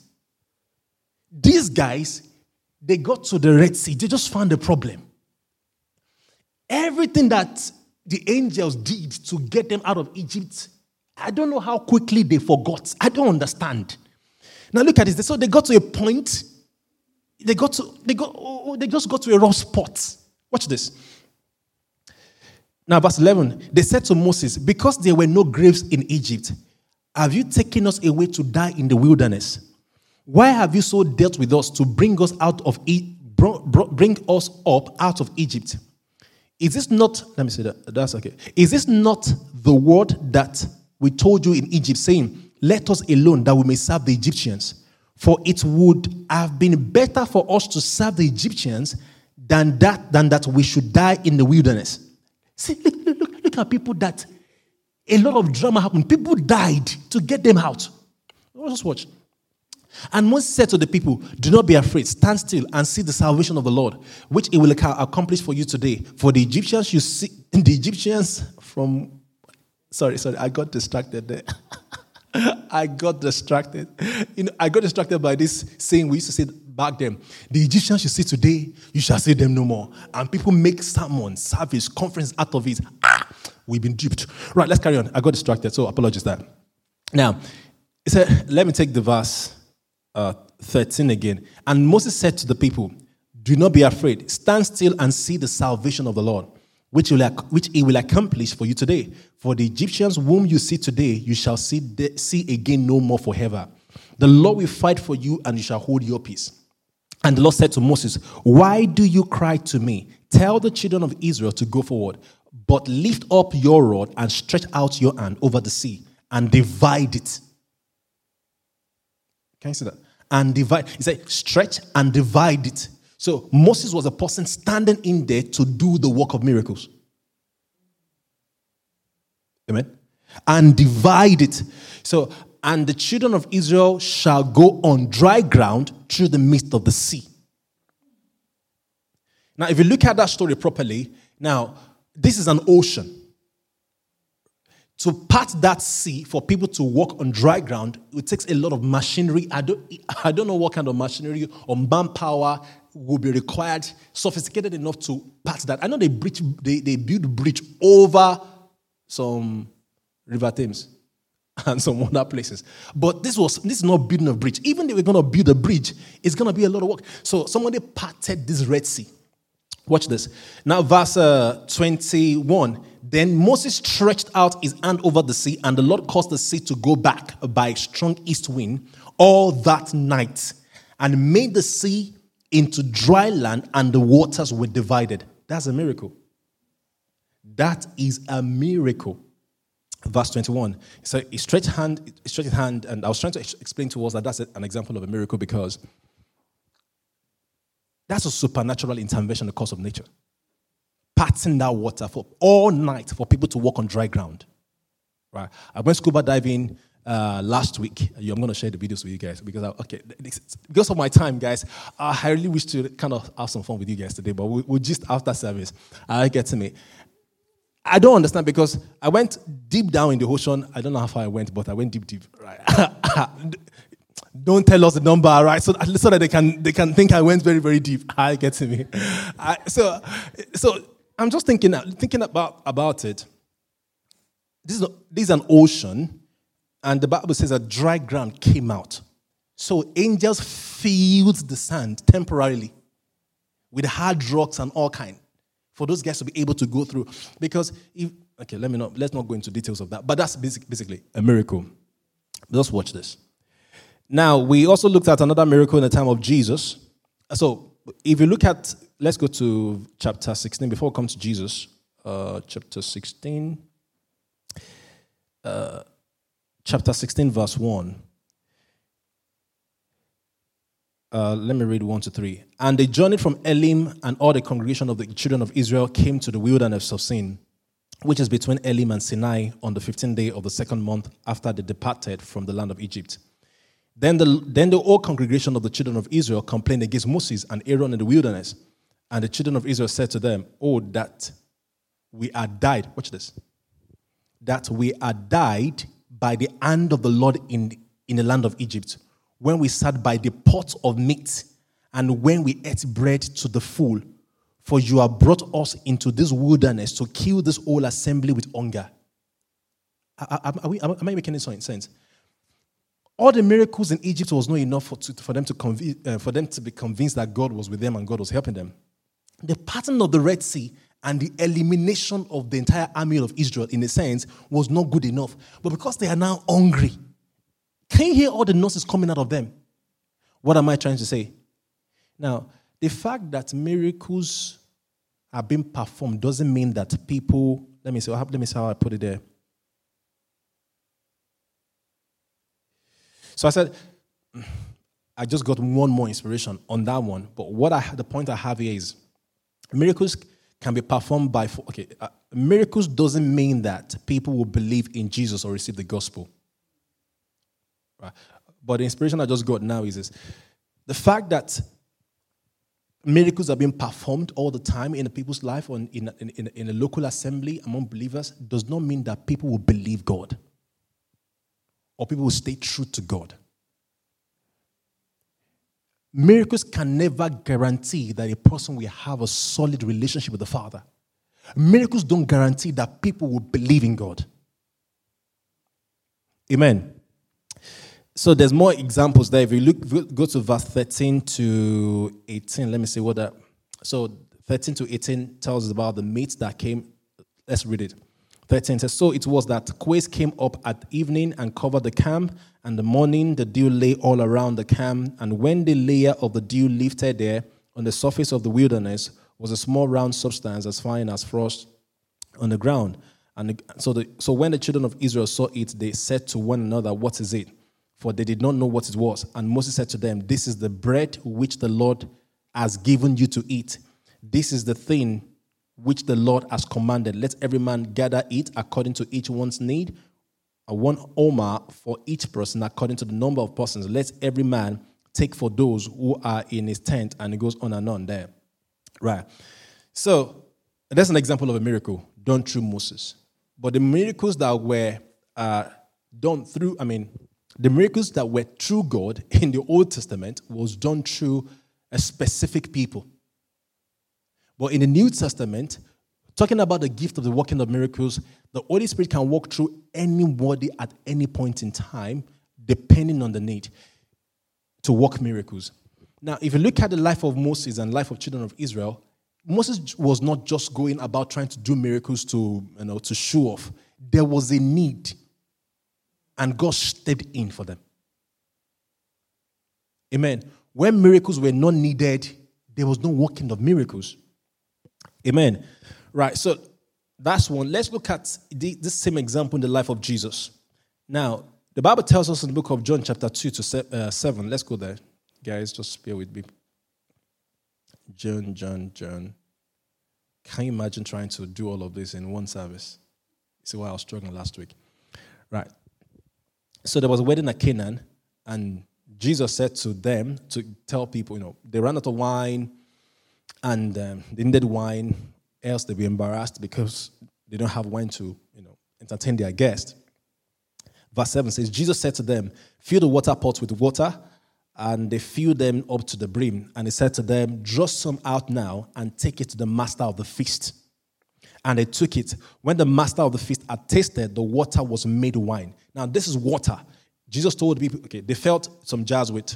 Speaker 1: these guys, they got to the Red Sea. They just found the problem. Everything that the angels did to get them out of Egypt, I don't know how quickly they forgot. I don't understand. Now look at this. So they got to a point. They got to they got oh, they just got to a rough spot. Watch this. Now, verse 11, they said to Moses, Because there were no graves in Egypt, have you taken us away to die in the wilderness? Why have you so dealt with us to bring us out of e- bring us up out of Egypt? Is this not, let me say that, that's okay. Is this not the word that we told you in Egypt, saying, Let us alone that we may serve the Egyptians? For it would have been better for us to serve the Egyptians than that, than that we should die in the wilderness. See, look, look, look, look at people that a lot of drama happened. People died to get them out. Just watch. And Moses said to the people, Do not be afraid, stand still and see the salvation of the Lord, which he will accomplish for you today. For the Egyptians, you see, the Egyptians from, sorry, sorry, I got distracted there. I got distracted. You know, I got distracted by this saying we used to say back then. The Egyptians you see today, you shall see them no more. And people make sermons, service, conference out of it. Ah, we've been duped. Right, let's carry on. I got distracted, so apologies that. Now, he said, let me take the verse uh, 13 again. And Moses said to the people, Do not be afraid. Stand still and see the salvation of the Lord, which, will, which he will accomplish for you today. For the Egyptians whom you see today, you shall see, see again no more forever. The Lord will fight for you, and you shall hold your peace. And the Lord said to Moses, Why do you cry to me? Tell the children of Israel to go forward, but lift up your rod and stretch out your hand over the sea and divide it. Can you see that? And divide. He said, stretch and divide it. So Moses was a person standing in there to do the work of miracles. Amen. And divide it. So and the children of Israel shall go on dry ground through the midst of the sea. Now, if you look at that story properly, now, this is an ocean. To part that sea for people to walk on dry ground, it takes a lot of machinery. I don't, I don't know what kind of machinery or manpower will be required, sophisticated enough to part that. I know they, bridge, they, they build bridge over some River Thames and some other places. But this was this is not building a bridge. Even if we're gonna build a bridge, it's gonna be a lot of work. So somebody parted this Red Sea. Watch this. Now, verse uh, 21. Then Moses stretched out his hand over the sea, and the Lord caused the sea to go back by a strong east wind all that night, and made the sea into dry land, and the waters were divided. That's a miracle. That is a miracle verse 21. So he stretched hand, he stretched his hand, and I was trying to explain to us that that's an example of a miracle because that's a supernatural intervention in the course of nature. Parting that water for all night for people to walk on dry ground. Right. I went scuba diving uh, last week. I'm going to share the videos with you guys because I, okay, because of my time, guys. I really wish to kind of have some fun with you guys today, but we, will just after service. I get to me. I don't understand because I went deep down in the ocean. I don't know how far I went, but I went deep, deep. Right. don't tell us the number, right? So, so that they can they can think I went very, very deep. I get to me. I, so, so I'm just thinking thinking about about it. This is, this is an ocean, and the Bible says a dry ground came out. So angels filled the sand temporarily with hard rocks and all kind for those guys to be able to go through. Because if okay, let me not let's not go into details of that, but that's basic, basically a miracle. Just watch this. Now we also looked at another miracle in the time of Jesus. So if you look at, let's go to chapter 16 before we come to Jesus. Uh, chapter 16. Uh, chapter 16, verse 1. Uh, let me read 1 to 3. And they journeyed from Elim, and all the congregation of the children of Israel came to the wilderness of Sin, which is between Elim and Sinai, on the 15th day of the second month after they departed from the land of Egypt. Then the, then the whole congregation of the children of Israel complained against Moses and Aaron in the wilderness. And the children of Israel said to them, Oh, that we are died. Watch this. That we are died by the hand of the Lord in, in the land of Egypt when we sat by the pot of meat and when we ate bread to the full. For you have brought us into this wilderness to kill this whole assembly with hunger. Are, are we, am I making any sense? All the miracles in Egypt was not enough for, to, for, them to conv- uh, for them to be convinced that God was with them and God was helping them. The pattern of the Red Sea and the elimination of the entire army of Israel, in a sense, was not good enough. But because they are now hungry, can you hear all the noises coming out of them? What am I trying to say? Now, the fact that miracles are being performed doesn't mean that people, let me see, let me see how I put it there. So I said, I just got one more inspiration on that one. But what I, the point I have here is miracles can be performed by, okay, uh, miracles doesn't mean that people will believe in Jesus or receive the gospel. Right? But the inspiration I just got now is this the fact that miracles are being performed all the time in a people's life or in, in, in, in a local assembly among believers does not mean that people will believe God or people will stay true to God. miracles can never guarantee that a person will have a solid relationship with the Father. Miracles don't guarantee that people will believe in God. Amen. So there's more examples there. If you look, go to verse 13 to 18. Let me see what that. So 13 to 18 tells us about the meat that came. Let's read it. 13 says, So it was that quails came up at evening and covered the camp, and the morning the dew lay all around the camp. And when the layer of the dew lifted there on the surface of the wilderness was a small round substance as fine as frost on the ground. And so, the, so when the children of Israel saw it, they said to one another, What is it? For they did not know what it was. And Moses said to them, This is the bread which the Lord has given you to eat. This is the thing which the Lord has commanded. Let every man gather it according to each one's need, one omer for each person according to the number of persons. Let every man take for those who are in his tent. And it goes on and on there. Right. So that's an example of a miracle done through Moses. But the miracles that were uh, done through, I mean, the miracles that were through God in the Old Testament was done through a specific people. But in the New Testament, talking about the gift of the working of miracles, the Holy Spirit can walk through anybody at any point in time, depending on the need to work miracles. Now, if you look at the life of Moses and life of children of Israel, Moses was not just going about trying to do miracles to, you know, to show off. There was a need, and God stepped in for them. Amen. When miracles were not needed, there was no working of miracles. Amen. Right, so that's one. Let's look at the, this same example in the life of Jesus. Now, the Bible tells us in the book of John, chapter 2 to uh, 7. Let's go there. Guys, just bear with me. John, John, John. Can you imagine trying to do all of this in one service? You see why I was struggling last week. Right. So there was a wedding at Canaan, and Jesus said to them to tell people, you know, they ran out of wine and um, they needed wine, else they'd be embarrassed because they don't have wine to, you know, entertain their guest. Verse 7 says, Jesus said to them, Fill the water pots with water and they filled them up to the brim. And he said to them, Draw some out now and take it to the master of the feast. And they took it. When the master of the feast had tasted, the water was made wine. Now, this is water. Jesus told people, okay, they felt some jars with,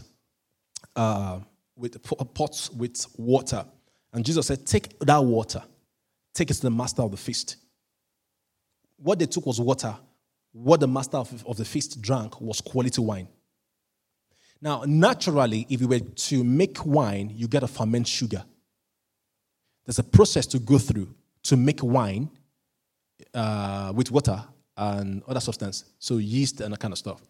Speaker 1: uh, with pots with water. And Jesus said, Take that water, take it to the master of the feast. What they took was water. What the master of, of the feast drank was quality wine. Now, naturally, if you were to make wine, you get a ferment sugar. There's a process to go through to make wine uh, with water and other substance, so yeast and that kind of stuff.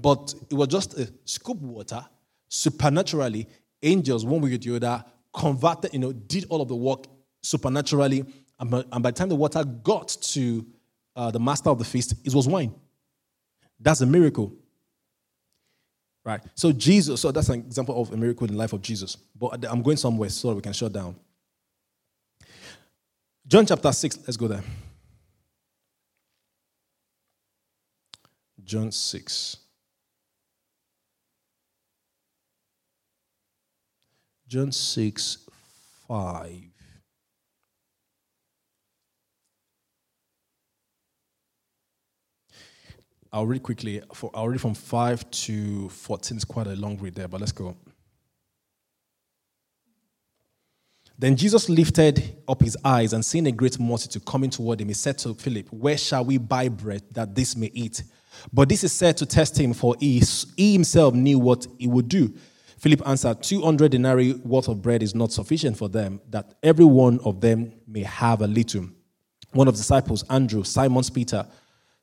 Speaker 1: But it was just a scoop water. Supernaturally, angels, one way or the other, converted, you know, did all of the work supernaturally. And by, and by the time the water got to uh, the master of the feast, it was wine. That's a miracle. Right? So Jesus, so that's an example of a miracle in the life of Jesus. But I'm going somewhere so we can shut down. John chapter 6, let's go there. John 6. John 6, 5. I'll read quickly. For, I'll read from 5 to 14. It's quite a long read there, but let's go. Then Jesus lifted up his eyes and seeing a great multitude coming toward him, he said to Philip, Where shall we buy bread that this may eat? But this is said to test him, for he, he himself knew what he would do. Philip answered, 200 denarii worth of bread is not sufficient for them, that every one of them may have a little. One of the disciples, Andrew, Simon's Peter,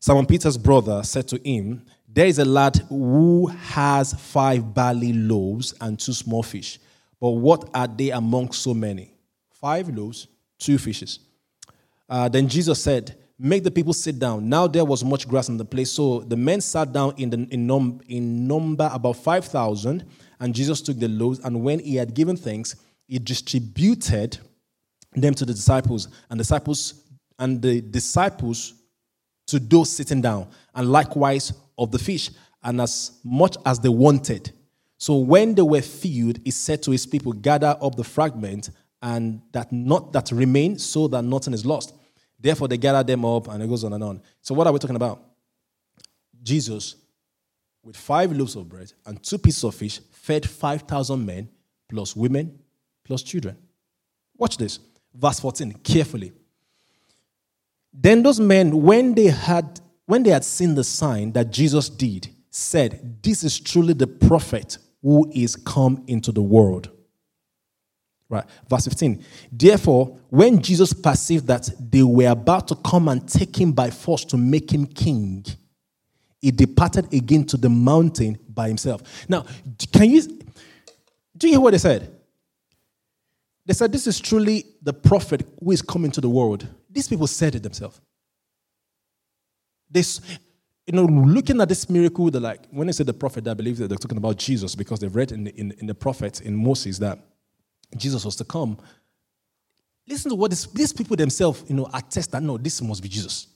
Speaker 1: Simon Peter's brother said to him, There is a lad who has five barley loaves and two small fish. But what are they among so many? Five loaves, two fishes. Uh, then Jesus said, Make the people sit down. Now there was much grass in the place. So the men sat down in, the, in, num, in number about 5,000. And Jesus took the loaves. And when he had given thanks, he distributed them to the disciples. And disciples and the disciples to those sitting down, and likewise of the fish, and as much as they wanted. So when they were filled, he said to his people, Gather up the fragment and that not that remain, so that nothing is lost. Therefore, they gathered them up, and it goes on and on. So, what are we talking about? Jesus, with five loaves of bread and two pieces of fish, fed 5,000 men, plus women, plus children. Watch this. Verse 14, carefully. Then those men, when they had when they had seen the sign that Jesus did, said, This is truly the prophet who is come into the world. Right. Verse 15. Therefore, when Jesus perceived that they were about to come and take him by force to make him king, he departed again to the mountain by himself. Now, can you do you hear what they said? They said, This is truly the prophet who is coming to the world. These people said it themselves. This, you know, looking at this miracle, they're like, when they say the prophet, I believe that they're talking about Jesus because they've read in the, in, in the prophets, in Moses, that Jesus was to come. Listen to what this, these people themselves, you know, attest that no, this must be Jesus.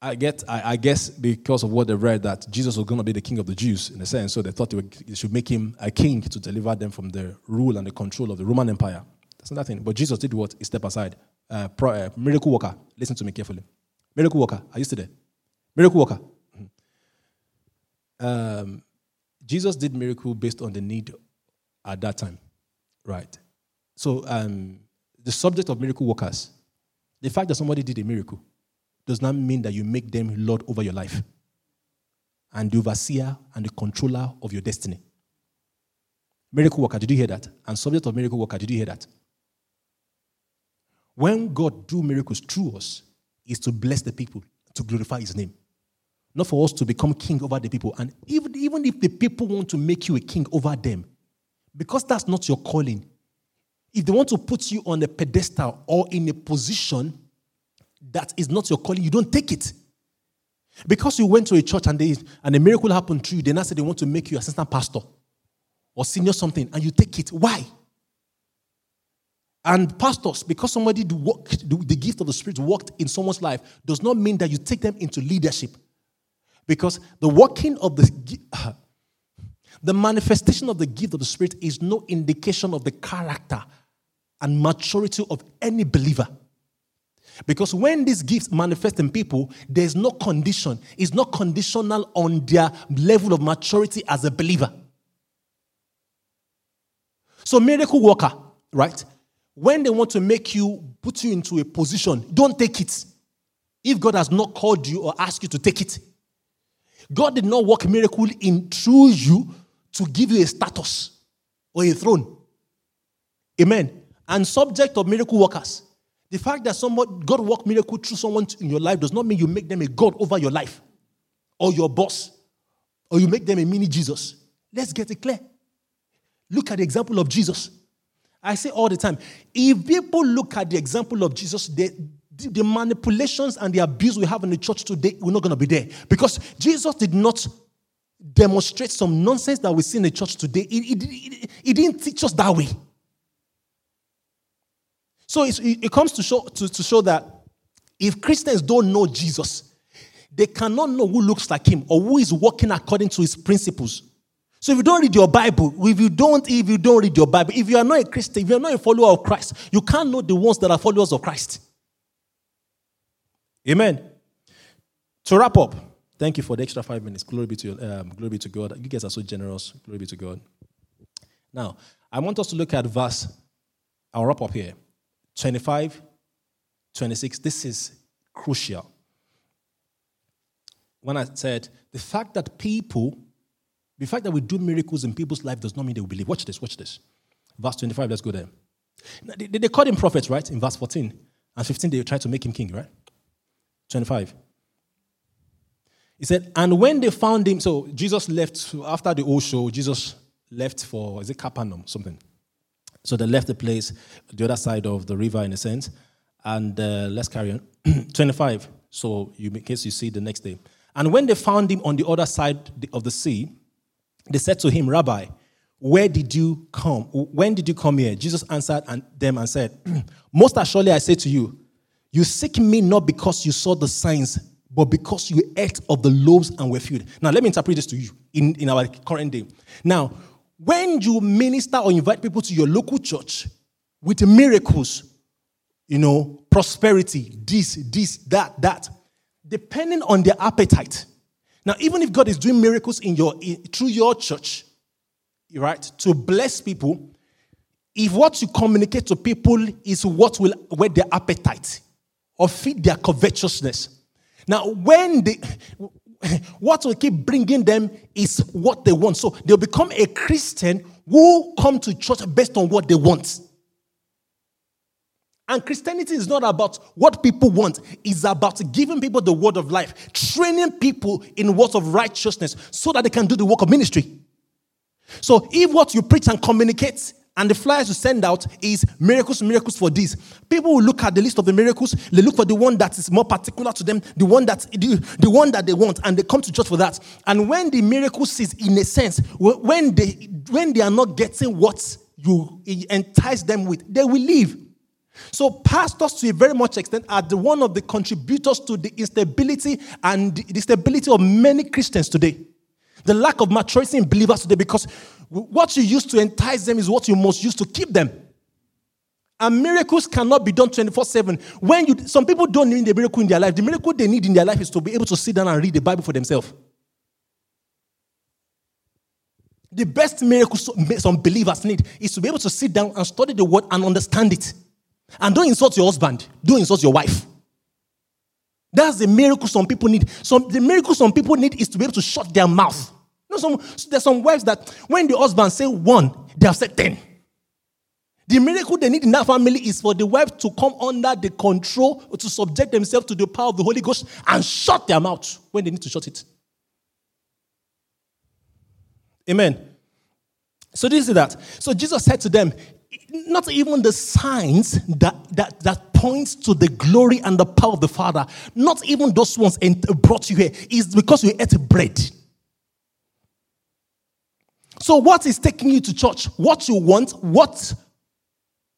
Speaker 1: I get, I, I, guess, because of what they read, that Jesus was going to be the king of the Jews in a sense, so they thought they, would, they should make him a king to deliver them from the rule and the control of the Roman Empire. That's nothing. But Jesus did what? He stepped aside. Uh, pro, uh, miracle worker. Listen to me carefully. Miracle worker. Are you still there? Miracle worker. Mm-hmm. Um, Jesus did miracle based on the need at that time, right? So um, the subject of miracle workers, the fact that somebody did a miracle does not mean that you make them Lord over your life and the overseer and the controller of your destiny. Miracle worker, did you hear that? And subject of miracle worker, did you hear that? When God do miracles through us, is to bless the people, to glorify his name. Not for us to become king over the people. And even, even if the people want to make you a king over them, because that's not your calling. If they want to put you on a pedestal or in a position that is not your calling, you don't take it. Because you went to a church and, they, and a miracle happened to you, they now say they want to make you assistant pastor or senior something, and you take it. Why? And pastors, because somebody the gift of the Spirit worked in someone's life, does not mean that you take them into leadership. Because the working of the The manifestation of the gift of the Spirit is no indication of the character and maturity of any believer. Because when these gifts manifest in people, there's no condition. It's not conditional on their level of maturity as a believer. So, miracle worker, right? When they want to make you, put you into a position, don't take it. If God has not called you or asked you to take it, God did not work miracle in through you to give you a status or a throne. Amen. And subject of miracle workers. The fact that somebody, God work miracle through someone in your life does not mean you make them a God over your life or your boss or you make them a mini Jesus. Let's get it clear. Look at the example of Jesus. I say all the time if people look at the example of Jesus, the, the manipulations and the abuse we have in the church today, we're not going to be there. Because Jesus did not demonstrate some nonsense that we see in the church today. He, it, it, it didn't teach us that way. So it, comes to show, to, to show that if Christians don't know Jesus, they cannot know who looks like him or who is walking according to his principles. So if you don't read your Bible, if you don't, if you don't read your Bible, if you are not a Christian, if you are not a follower of Christ, you can't know the ones that are followers of Christ. Amen. To wrap up, Thank you for the extra five minutes. Glory be to um, glory be to God. You guys are so generous. Glory be to God. Now, I want us to look at verse. I'll wrap up here. 25, 26. This is crucial. When I said the fact that people, the fact that we do miracles in people's life does not mean they will believe. Watch this, watch this. Verse 25, let's go there. Now, they, they called him prophet, right? In verse 14. And 15, they tried to make him king, right? 25. He said, and when they found him, so Jesus left after the old show, Jesus left for, is it Capernaum, something. So they left the place, the other side of the river in a sense. And uh, let's carry on. 25. So you, in case you see the next day. And when they found him on the other side of the sea, they said to him, Rabbi, where did you come? When did you come here? Jesus answered them and said, Most assuredly I say to you, you seek me not because you saw the signs
Speaker 2: but because you ate of the loaves and were filled. Now, let me interpret this to you in, in our current day. Now, when you minister or invite people to your local church with miracles, you know, prosperity, this, this, that, that, depending on their appetite. Now, even if God is doing miracles in your in, through your church, right, to bless people, if what you communicate to people is what will whet their appetite or feed their covetousness. Now, when they what will keep bringing them is what they want. So they'll become a Christian who come to church based on what they want. And Christianity is not about what people want, it's about giving people the word of life, training people in words of righteousness so that they can do the work of ministry. So if what you preach and communicate and the flyers you send out is miracles, miracles for this. People will look at the list of the miracles, they look for the one that is more particular to them, the one that the, the one that they want, and they come to church for that. And when the miracle is in a sense, when they when they are not getting what you entice them with, they will leave. So pastors, to a very much extent, are the one of the contributors to the instability and the stability of many Christians today. The lack of maturity in believers today because what you use to entice them is what you must use to keep them. And miracles cannot be done 24 7. When you, some people don't need a miracle in their life, the miracle they need in their life is to be able to sit down and read the Bible for themselves. The best miracle some believers need is to be able to sit down and study the word and understand it. And don't insult your husband, don't insult your wife. That's the miracle some people need. Some, the miracle some people need is to be able to shut their mouth you know, some, there's some wives that when the husband say one, they have said ten. The miracle they need in that family is for the wife to come under the control, to subject themselves to the power of the Holy Ghost and shut their mouth when they need to shut it. Amen. So this is that. So Jesus said to them, not even the signs that, that, that points to the glory and the power of the Father, not even those ones brought you here, is because you ate bread. So, what is taking you to church? What you want? What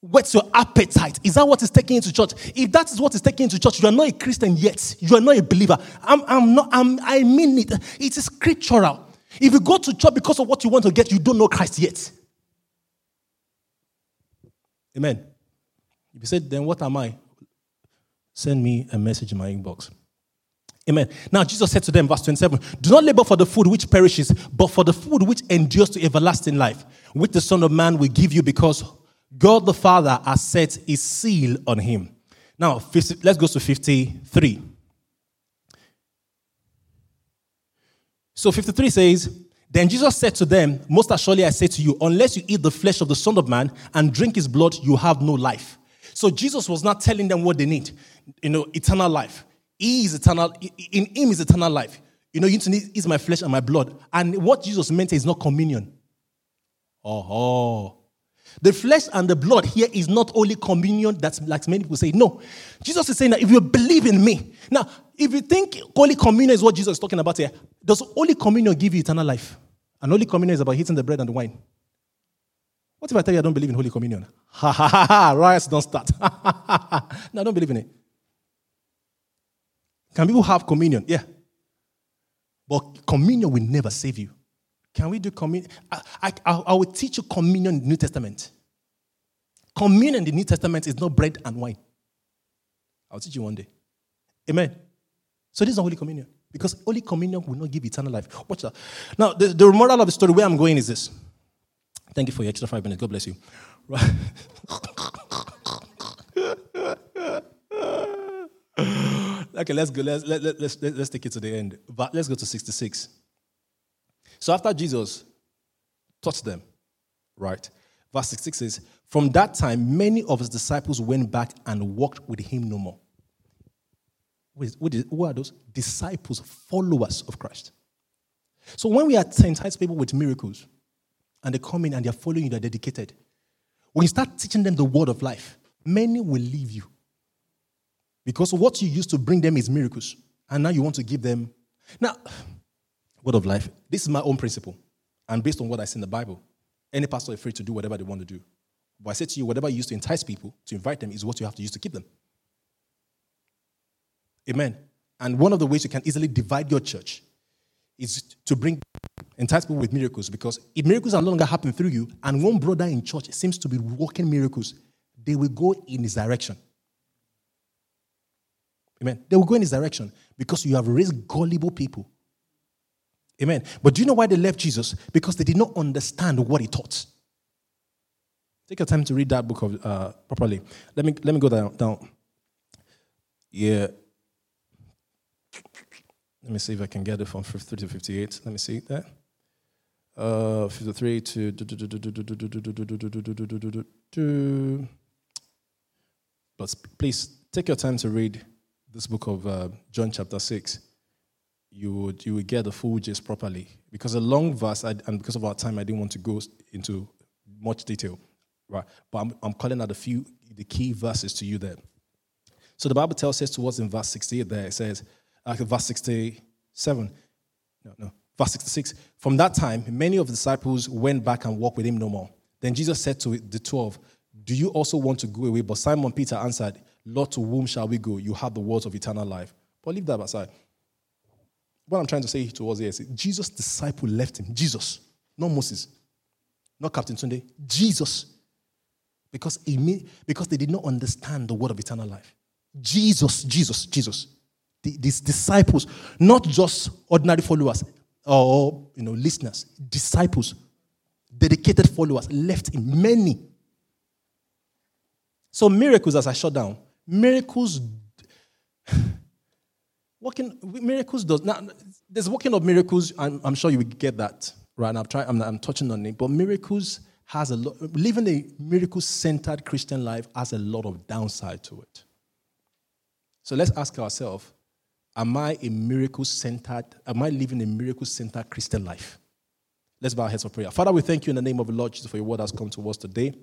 Speaker 2: what's your appetite? Is that what is taking you to church? If that is what is taking you to church, you are not a Christian yet. You are not a believer. I'm, I'm not, I'm, I mean it. It is scriptural. If you go to church because of what you want to get, you don't know Christ yet. Amen. If you said, then what am I? Send me a message in my inbox. Amen. Now, Jesus said to them, verse 27, Do not labor for the food which perishes, but for the food which endures to everlasting life, which the Son of Man will give you because God the Father has set his seal on him. Now, let's go to 53. So 53 says, Then Jesus said to them, Most assuredly I say to you, unless you eat the flesh of the Son of Man and drink his blood, you have no life. So Jesus was not telling them what they need, you know, eternal life. He is eternal. In him is eternal life. You know, you need my flesh and my blood. And what Jesus meant is not communion. Oh, oh. The flesh and the blood here is not only communion that's like many people say. No. Jesus is saying that if you believe in me. Now, if you think Holy Communion is what Jesus is talking about here, does Holy Communion give you eternal life? And Holy Communion is about eating the bread and the wine. What if I tell you I don't believe in Holy Communion? Ha ha ha ha, riots don't start. no, I don't believe in it. Can people have communion? Yeah. But communion will never save you. Can we do communion? I, I, I will teach you communion in the New Testament. Communion in the New Testament is not bread and wine. I'll teach you one day. Amen. So this is not Holy Communion. Because Holy Communion will not give eternal life. Watch that. Now, the, the moral of the story, where I'm going is this. Thank you for your extra five minutes. God bless you. Right. okay, let's go. Let's, let, let, let's, let's take it to the end. But let's go to 66. So after Jesus taught them, right? Verse 66 says, From that time, many of his disciples went back and walked with him no more. Who are those? Disciples, followers of Christ. So when we are entice people with miracles, and they come in and they're following you, they're dedicated, when you start teaching them the word of life, many will leave you because what you used to bring them is miracles. And now you want to give them. Now, word of life, this is my own principle. And based on what I see in the Bible, any pastor is free to do whatever they want to do. But I say to you, whatever you use to entice people, to invite them, is what you have to use to keep them. Amen. And one of the ways you can easily divide your church is to bring entice people with miracles because if miracles are no longer happening through you and one brother in church seems to be working miracles, they will go in his direction. Amen. They will go in his direction because you have raised gullible people. Amen. But do you know why they left Jesus? Because they did not understand what he taught. Take your time to read that book of, uh, properly. Let me let me go down. down. Yeah. Let me see if I can get it from 53 to 58. Let me see that. Uh, 53 to. But please take your time to read this book of uh, John chapter 6. You would, you would get the full gist properly. Because a long verse, I, and because of our time, I didn't want to go into much detail. Right? But I'm, I'm calling out a few, the key verses to you there. So the Bible tells us towards in verse 68 there, it says, uh, verse 67, no, no, verse 66. From that time, many of the disciples went back and walked with him no more. Then Jesus said to the twelve, Do you also want to go away? But Simon Peter answered, Lord, to whom shall we go? You have the words of eternal life. But leave that aside. What I'm trying to say to us here is Jesus' disciple left him. Jesus, not Moses, not Captain Tunde. Jesus. Because, he, because they did not understand the word of eternal life. Jesus, Jesus, Jesus. The, these disciples, not just ordinary followers or you know listeners, disciples, dedicated followers, left him many. So miracles, as I shut down, miracles. Working miracles does now. There's working of miracles. I'm, I'm sure you will get that right. now I'm trying. I'm, I'm touching on it, but miracles has a lot. Living a miracle-centered Christian life has a lot of downside to it. So let's ask ourselves: Am I a miracle-centered? Am I living a miracle-centered Christian life? Let's bow our heads for prayer. Father, we thank you in the name of the Lord Jesus for your word has come to us today.